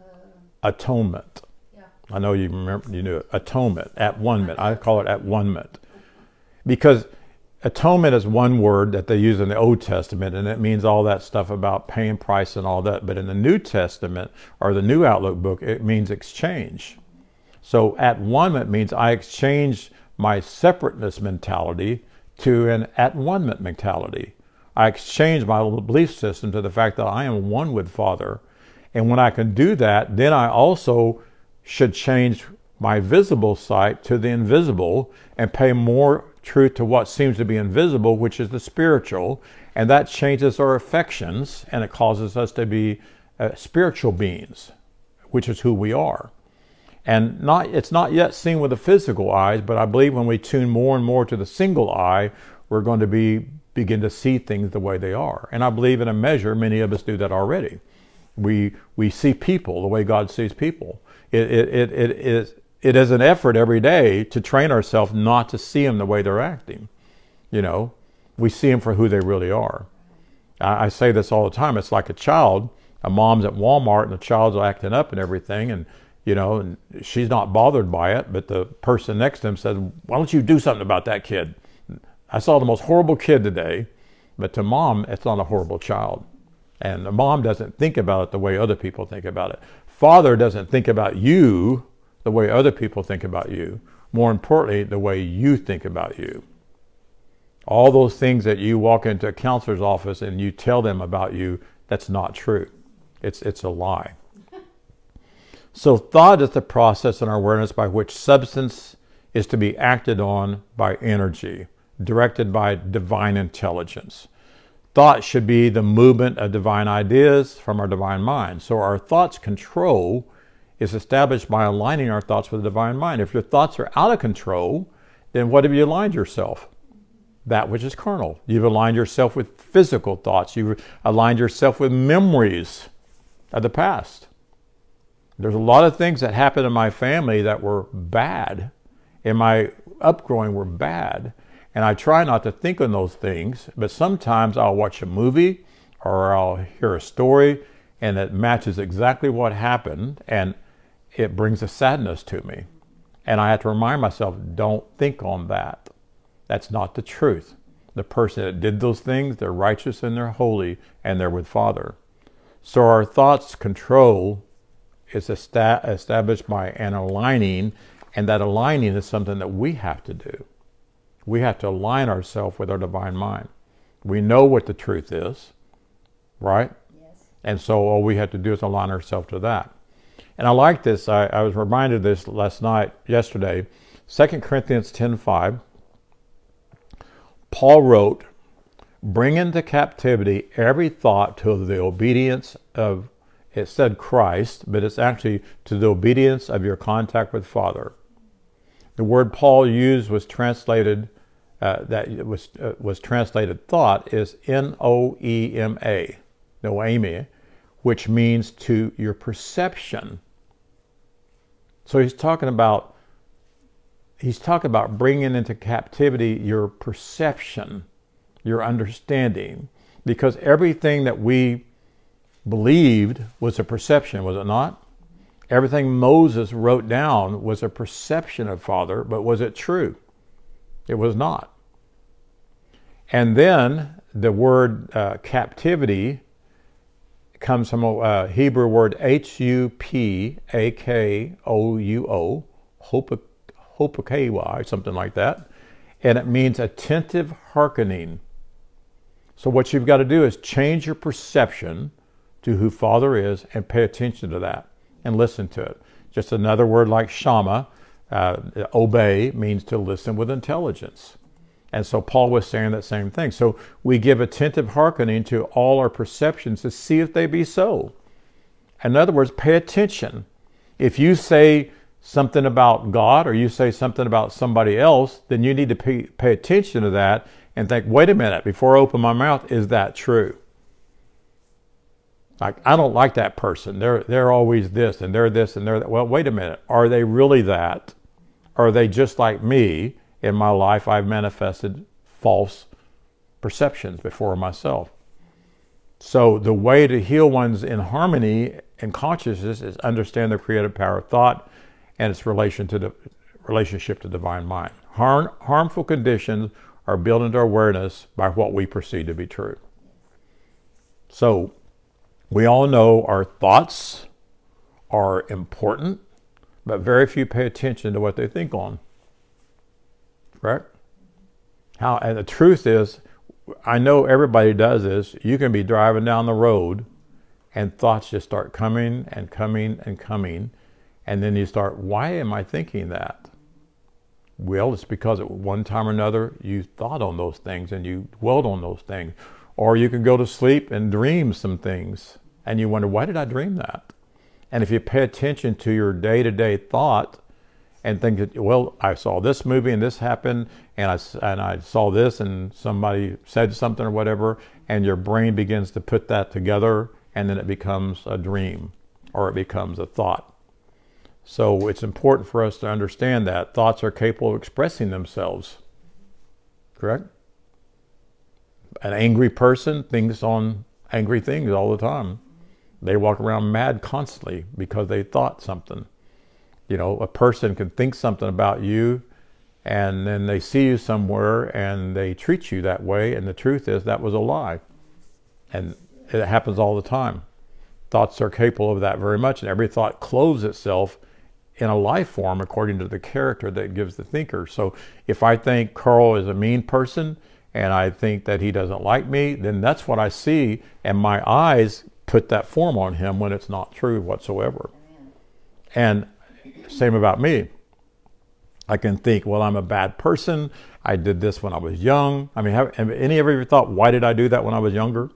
Uh, Atonement. I know you remember you knew it. Atonement, at one minute. I call it at one minute. Because atonement is one word that they use in the Old Testament, and it means all that stuff about paying price and all that. But in the New Testament or the New Outlook book, it means exchange. So at one minute means I exchange my separateness mentality to an at one mentality. I exchange my belief system to the fact that I am one with Father. And when I can do that, then I also should change my visible sight to the invisible and pay more truth to what seems to be invisible, which is the spiritual. And that changes our affections and it causes us to be uh, spiritual beings, which is who we are. And not, it's not yet seen with the physical eyes, but I believe when we tune more and more to the single eye, we're going to be begin to see things the way they are. And I believe in a measure, many of us do that already. We, we see people the way God sees people it, it, it, it, is, it is an effort every day to train ourselves not to see them the way they're acting. You know, we see them for who they really are. I, I say this all the time. It's like a child. A mom's at Walmart and the child's acting up and everything, and you know, and she's not bothered by it. But the person next to him says, "Why don't you do something about that kid?" I saw the most horrible kid today, but to mom, it's not a horrible child. And the mom doesn't think about it the way other people think about it. Father doesn't think about you the way other people think about you. More importantly, the way you think about you. All those things that you walk into a counselor's office and you tell them about you, that's not true. It's, it's a lie. So, thought is the process in our awareness by which substance is to be acted on by energy, directed by divine intelligence. Thought should be the movement of divine ideas from our divine mind. So our thoughts control is established by aligning our thoughts with the divine mind. If your thoughts are out of control, then what have you aligned yourself? That which is carnal. You've aligned yourself with physical thoughts. You've aligned yourself with memories of the past. There's a lot of things that happened in my family that were bad, in my upgrowing were bad. And I try not to think on those things, but sometimes I'll watch a movie or I'll hear a story and it matches exactly what happened and it brings a sadness to me. And I have to remind myself don't think on that. That's not the truth. The person that did those things, they're righteous and they're holy and they're with Father. So our thoughts control is established by an aligning, and that aligning is something that we have to do. We have to align ourselves with our divine mind. We know what the truth is, right? Yes. And so all we have to do is align ourselves to that. And I like this. I, I was reminded of this last night, yesterday. 2 Corinthians 10.5, Paul wrote, Bring into captivity every thought to the obedience of, it said Christ, but it's actually to the obedience of your contact with Father. The word Paul used was translated, uh, that was, uh, was translated thought, is N O E M A, noemi, which means to your perception. So he's talking about he's talking about bringing into captivity your perception, your understanding, because everything that we believed was a perception, was it not? Everything Moses wrote down was a perception of Father, but was it true? It was not. And then the word uh, captivity comes from a uh, Hebrew word H U P A K O U O, hopakewa, something like that. And it means attentive hearkening. So, what you've got to do is change your perception to who Father is and pay attention to that and listen to it. Just another word like shama, uh, obey, means to listen with intelligence. And so Paul was saying that same thing. So we give attentive hearkening to all our perceptions to see if they be so. In other words, pay attention. If you say something about God or you say something about somebody else, then you need to pay, pay attention to that and think, wait a minute, before I open my mouth, is that true? Like, I don't like that person. They're, they're always this and they're this and they're that. Well, wait a minute. Are they really that? Are they just like me? In my life, I've manifested false perceptions before myself. So, the way to heal one's in harmony and consciousness is understand the creative power of thought and its relation to the relationship to divine mind. Harm, harmful conditions are built into awareness by what we perceive to be true. So, we all know our thoughts are important, but very few pay attention to what they think on correct? How, and the truth is, I know everybody does this. You can be driving down the road and thoughts just start coming and coming and coming. And then you start, why am I thinking that? Well, it's because at one time or another you thought on those things and you dwelled on those things. Or you can go to sleep and dream some things and you wonder, why did I dream that? And if you pay attention to your day to day thought, and think that well I saw this movie and this happened and I and I saw this and somebody said something or whatever and your brain begins to put that together and then it becomes a dream or it becomes a thought. So it's important for us to understand that thoughts are capable of expressing themselves. Correct? An angry person thinks on angry things all the time. They walk around mad constantly because they thought something you know, a person can think something about you and then they see you somewhere and they treat you that way, and the truth is that was a lie. And it happens all the time. Thoughts are capable of that very much, and every thought clothes itself in a life form according to the character that gives the thinker. So if I think Carl is a mean person and I think that he doesn't like me, then that's what I see, and my eyes put that form on him when it's not true whatsoever. And same about me. I can think, well, I'm a bad person. I did this when I was young. I mean, have, have any of you thought, why did I do that when I was younger?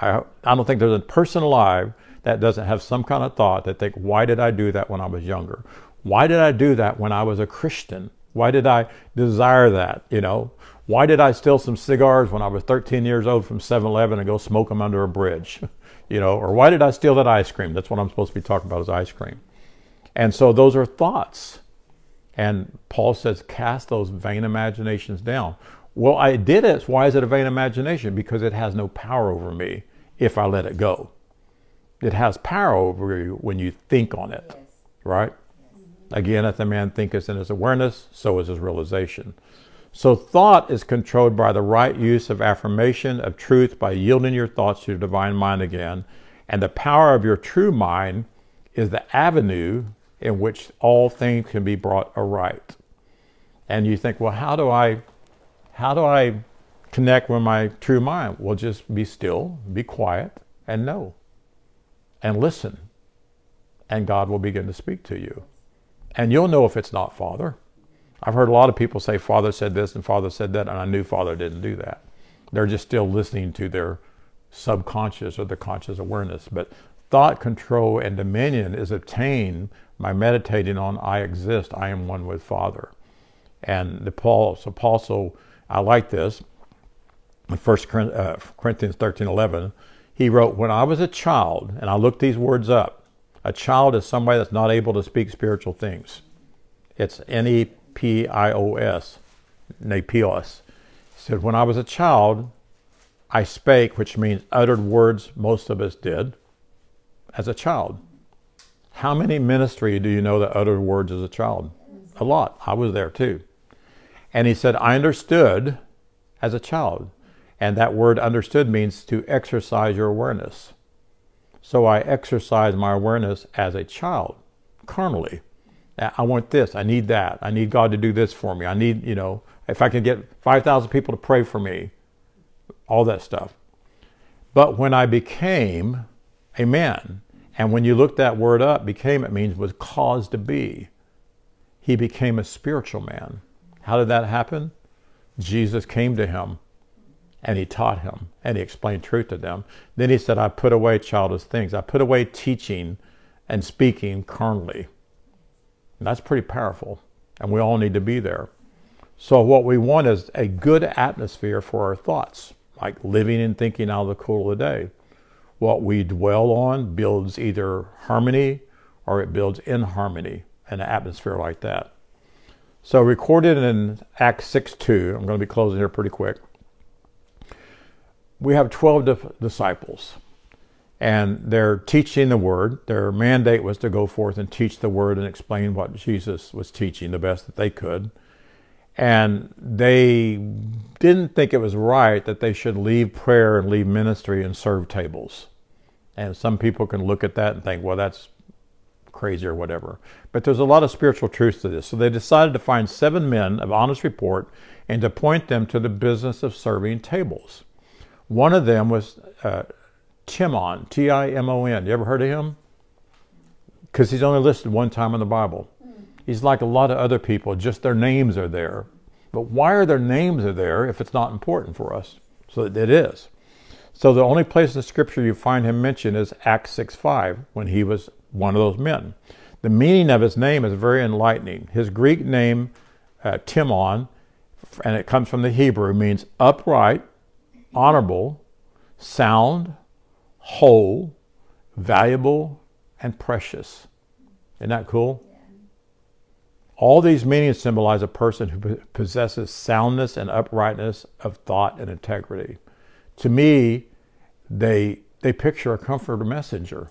I, I don't think there's a person alive that doesn't have some kind of thought that think, why did I do that when I was younger? Why did I do that when I was a Christian? Why did I desire that? You know, why did I steal some cigars when I was 13 years old from 7-Eleven and go smoke them under a bridge? you know, or why did I steal that ice cream? That's what I'm supposed to be talking about is ice cream. And so those are thoughts. And Paul says, cast those vain imaginations down. Well, I did it. Why is it a vain imagination? Because it has no power over me if I let it go. It has power over you when you think on it, yes. right? Yes. Again, if the man thinketh in his awareness, so is his realization. So thought is controlled by the right use of affirmation of truth by yielding your thoughts to your divine mind again. And the power of your true mind is the avenue in which all things can be brought aright. And you think, well, how do I, how do I connect with my true mind? Well, just be still, be quiet, and know, and listen, and God will begin to speak to you, and you'll know if it's not Father. I've heard a lot of people say Father said this and Father said that, and I knew Father didn't do that. They're just still listening to their subconscious or their conscious awareness. But thought control and dominion is obtained by meditating on I exist, I am one with Father. And the Paul, so Paul, so I like this. In 1 uh, Corinthians 13 11, he wrote, When I was a child, and I looked these words up, a child is somebody that's not able to speak spiritual things. It's N E P I O S, nepios. He said, When I was a child, I spake, which means uttered words most of us did as a child. How many ministry do you know that uttered words as a child? A lot. I was there too. And he said, I understood as a child. And that word understood means to exercise your awareness. So I exercise my awareness as a child, carnally. I want this. I need that. I need God to do this for me. I need, you know, if I can get 5,000 people to pray for me, all that stuff. But when I became a man, and when you look that word up, became it means was caused to be, he became a spiritual man. How did that happen? Jesus came to him and he taught him and he explained truth to them. Then he said, I put away childish things. I put away teaching and speaking carnally. And that's pretty powerful. And we all need to be there. So, what we want is a good atmosphere for our thoughts, like living and thinking out of the cool of the day. What we dwell on builds either harmony or it builds inharmony, an atmosphere like that. So, recorded in Acts 6 2, I'm going to be closing here pretty quick. We have 12 disciples, and they're teaching the word. Their mandate was to go forth and teach the word and explain what Jesus was teaching the best that they could. And they didn't think it was right that they should leave prayer and leave ministry and serve tables. And some people can look at that and think, well, that's crazy or whatever. But there's a lot of spiritual truth to this. So they decided to find seven men of honest report and to point them to the business of serving tables. One of them was uh, Timon, T I M O N. You ever heard of him? Because he's only listed one time in the Bible. He's like a lot of other people, just their names are there. But why are their names are there if it's not important for us? So it is. So the only place in Scripture you find him mentioned is Acts 6 5, when he was one of those men. The meaning of his name is very enlightening. His Greek name, uh, Timon, and it comes from the Hebrew, means upright, honorable, sound, whole, valuable, and precious. Isn't that cool? All these meanings symbolize a person who possesses soundness and uprightness of thought and integrity. To me, they, they picture a comforter messenger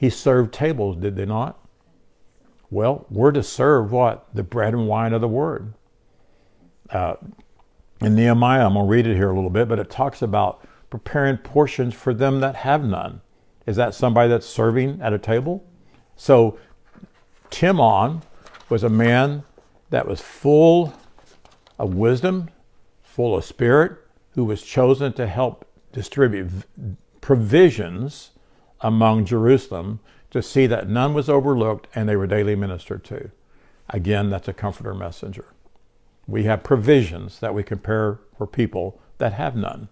he served tables, did they not? Well, we're to serve what? The bread and wine of the word. Uh, in Nehemiah, I'm going to read it here a little bit, but it talks about preparing portions for them that have none. Is that somebody that's serving at a table? So, Timon was a man that was full of wisdom, full of spirit, who was chosen to help distribute provisions among Jerusalem to see that none was overlooked and they were daily ministered to. Again, that's a comforter messenger. We have provisions that we compare for people that have none.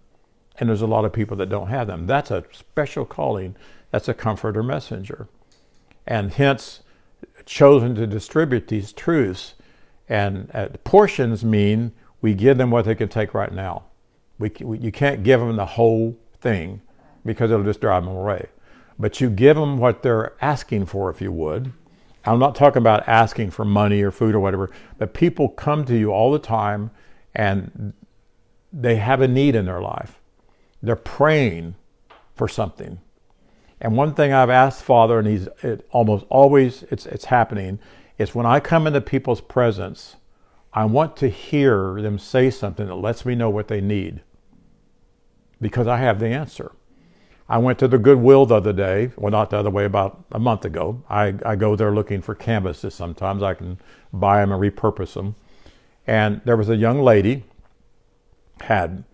And there's a lot of people that don't have them. That's a special calling. That's a comforter messenger. And hence, chosen to distribute these truths. And uh, portions mean we give them what they can take right now. We, we, you can't give them the whole thing because it'll just drive them away but you give them what they're asking for, if you would. I'm not talking about asking for money or food or whatever, but people come to you all the time and they have a need in their life. They're praying for something. And one thing I've asked Father, and he's it almost always it's it's happening, is when I come into people's presence, I want to hear them say something that lets me know what they need. Because I have the answer. I went to the Goodwill the other day. Well, not the other way, about a month ago. I, I go there looking for canvases sometimes. I can buy them and repurpose them. And there was a young lady, had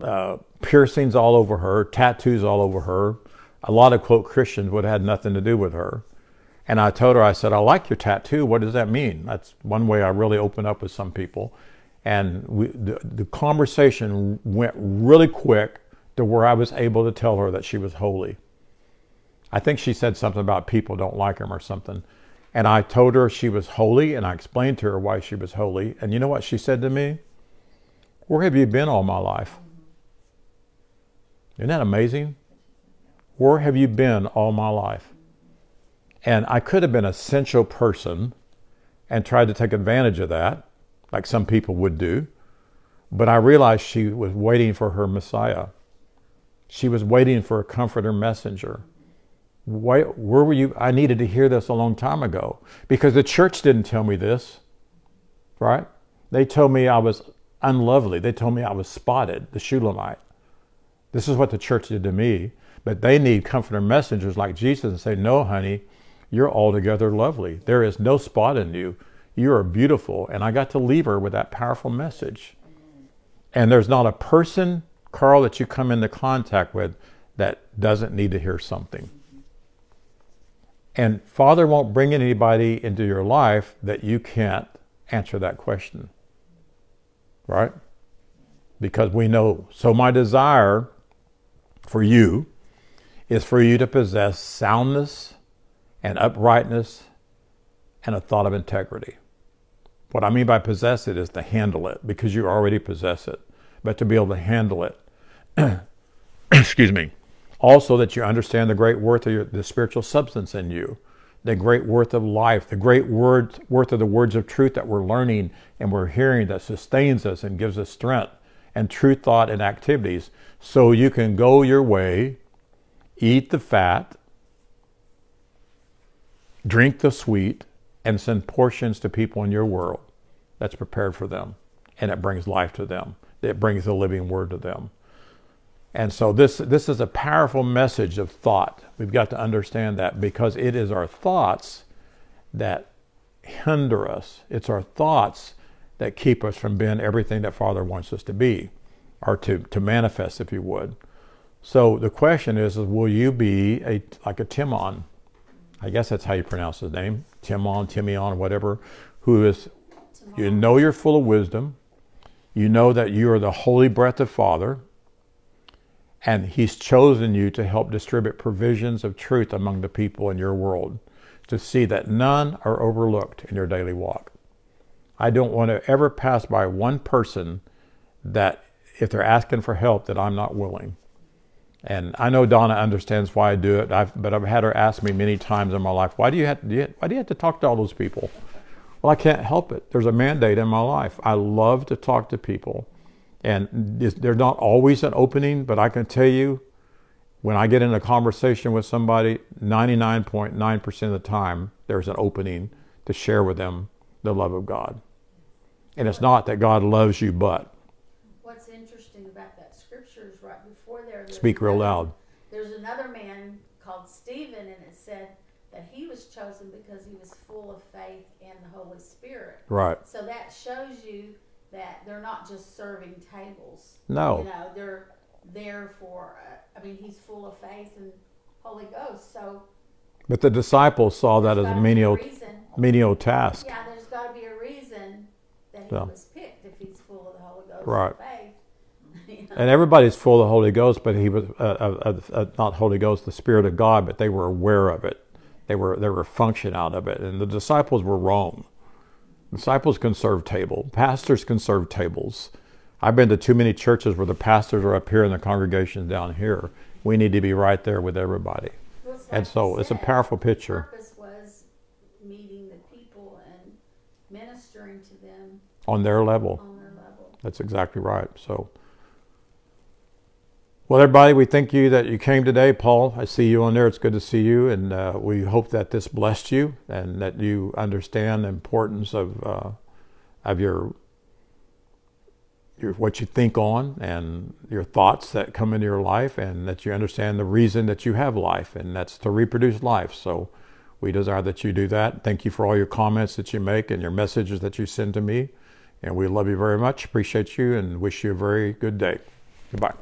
uh, piercings all over her, tattoos all over her. A lot of quote Christians would have had nothing to do with her. And I told her, I said, I like your tattoo. What does that mean? That's one way I really open up with some people. And we, the, the conversation went really quick to where I was able to tell her that she was holy. I think she said something about people don't like him or something. And I told her she was holy and I explained to her why she was holy. And you know what she said to me? Where have you been all my life? Isn't that amazing? Where have you been all my life? And I could have been a sensual person and tried to take advantage of that, like some people would do. But I realized she was waiting for her Messiah. She was waiting for a comforter messenger. Why, where were you? I needed to hear this a long time ago because the church didn't tell me this, right? They told me I was unlovely. They told me I was spotted, the Shulamite. This is what the church did to me. But they need comforter messengers like Jesus and say, No, honey, you're altogether lovely. There is no spot in you. You are beautiful. And I got to leave her with that powerful message. And there's not a person, Carl, that you come into contact with that doesn't need to hear something. And Father won't bring anybody into your life that you can't answer that question. Right? Because we know. So, my desire for you is for you to possess soundness and uprightness and a thought of integrity. What I mean by possess it is to handle it because you already possess it, but to be able to handle it. Excuse me. Also, that you understand the great worth of your, the spiritual substance in you, the great worth of life, the great word, worth of the words of truth that we're learning and we're hearing that sustains us and gives us strength and true thought and activities so you can go your way, eat the fat, drink the sweet, and send portions to people in your world that's prepared for them. And it brings life to them, it brings the living word to them. And so this, this is a powerful message of thought. We've got to understand that because it is our thoughts that hinder us. It's our thoughts that keep us from being everything that Father wants us to be, or to, to manifest, if you would. So the question is, is will you be a like a Timon? I guess that's how you pronounce his name, Timon, Timion, whatever, who is, you know you're full of wisdom. You know that you are the holy breath of Father, and He's chosen you to help distribute provisions of truth among the people in your world, to see that none are overlooked in your daily walk. I don't want to ever pass by one person that, if they're asking for help, that I'm not willing. And I know Donna understands why I do it, I've, but I've had her ask me many times in my life, why do, you have to, why do you have to talk to all those people? Well, I can't help it. There's a mandate in my life. I love to talk to people. And there's not always an opening, but I can tell you, when I get in a conversation with somebody, 99.9% of the time, there's an opening to share with them the love of God. And it's not that God loves you, but What's interesting about that scripture is right before there. there's speak real loud. There's another man called Stephen, and it said that he was chosen because he was full of faith and the Holy Spirit. Right. So that shows you that they're not just serving tables. No. You know, they're there for. Uh, I mean, he's full of faith and Holy Ghost. So But the disciples saw that as a menial, reason. menial task. Yeah, there's got to be a reason that he Yeah. was picked if he's full of the Holy Ghost Right. And faith. You know? And everybody's full of the Holy Ghost, but he was uh, uh, uh, not Holy Ghost, the Spirit of God. But they were aware of it. They were they were function out of it. And the disciples were wrong. Disciples can serve table. Pastors can serve tables. I've been to too many churches where the pastors are up here and the congregation's down here. We need to be right there with everybody. Well, And so you it's a powerful picture Purpose was meeting the people and ministering to them on their level. on their level. That's exactly right. So, well, everybody, we thank you that you came today. Paul, I see you on there. It's good to see you. And uh, we hope that this blessed you and that you understand the importance of, uh, of your your, what you think on and your thoughts that come into your life, and that you understand the reason that you have life, and that's to reproduce life. So we desire that you do that. Thank you for all your comments that you make and your messages that you send to me. And we love you very much, appreciate you, and wish you a very good day. Goodbye.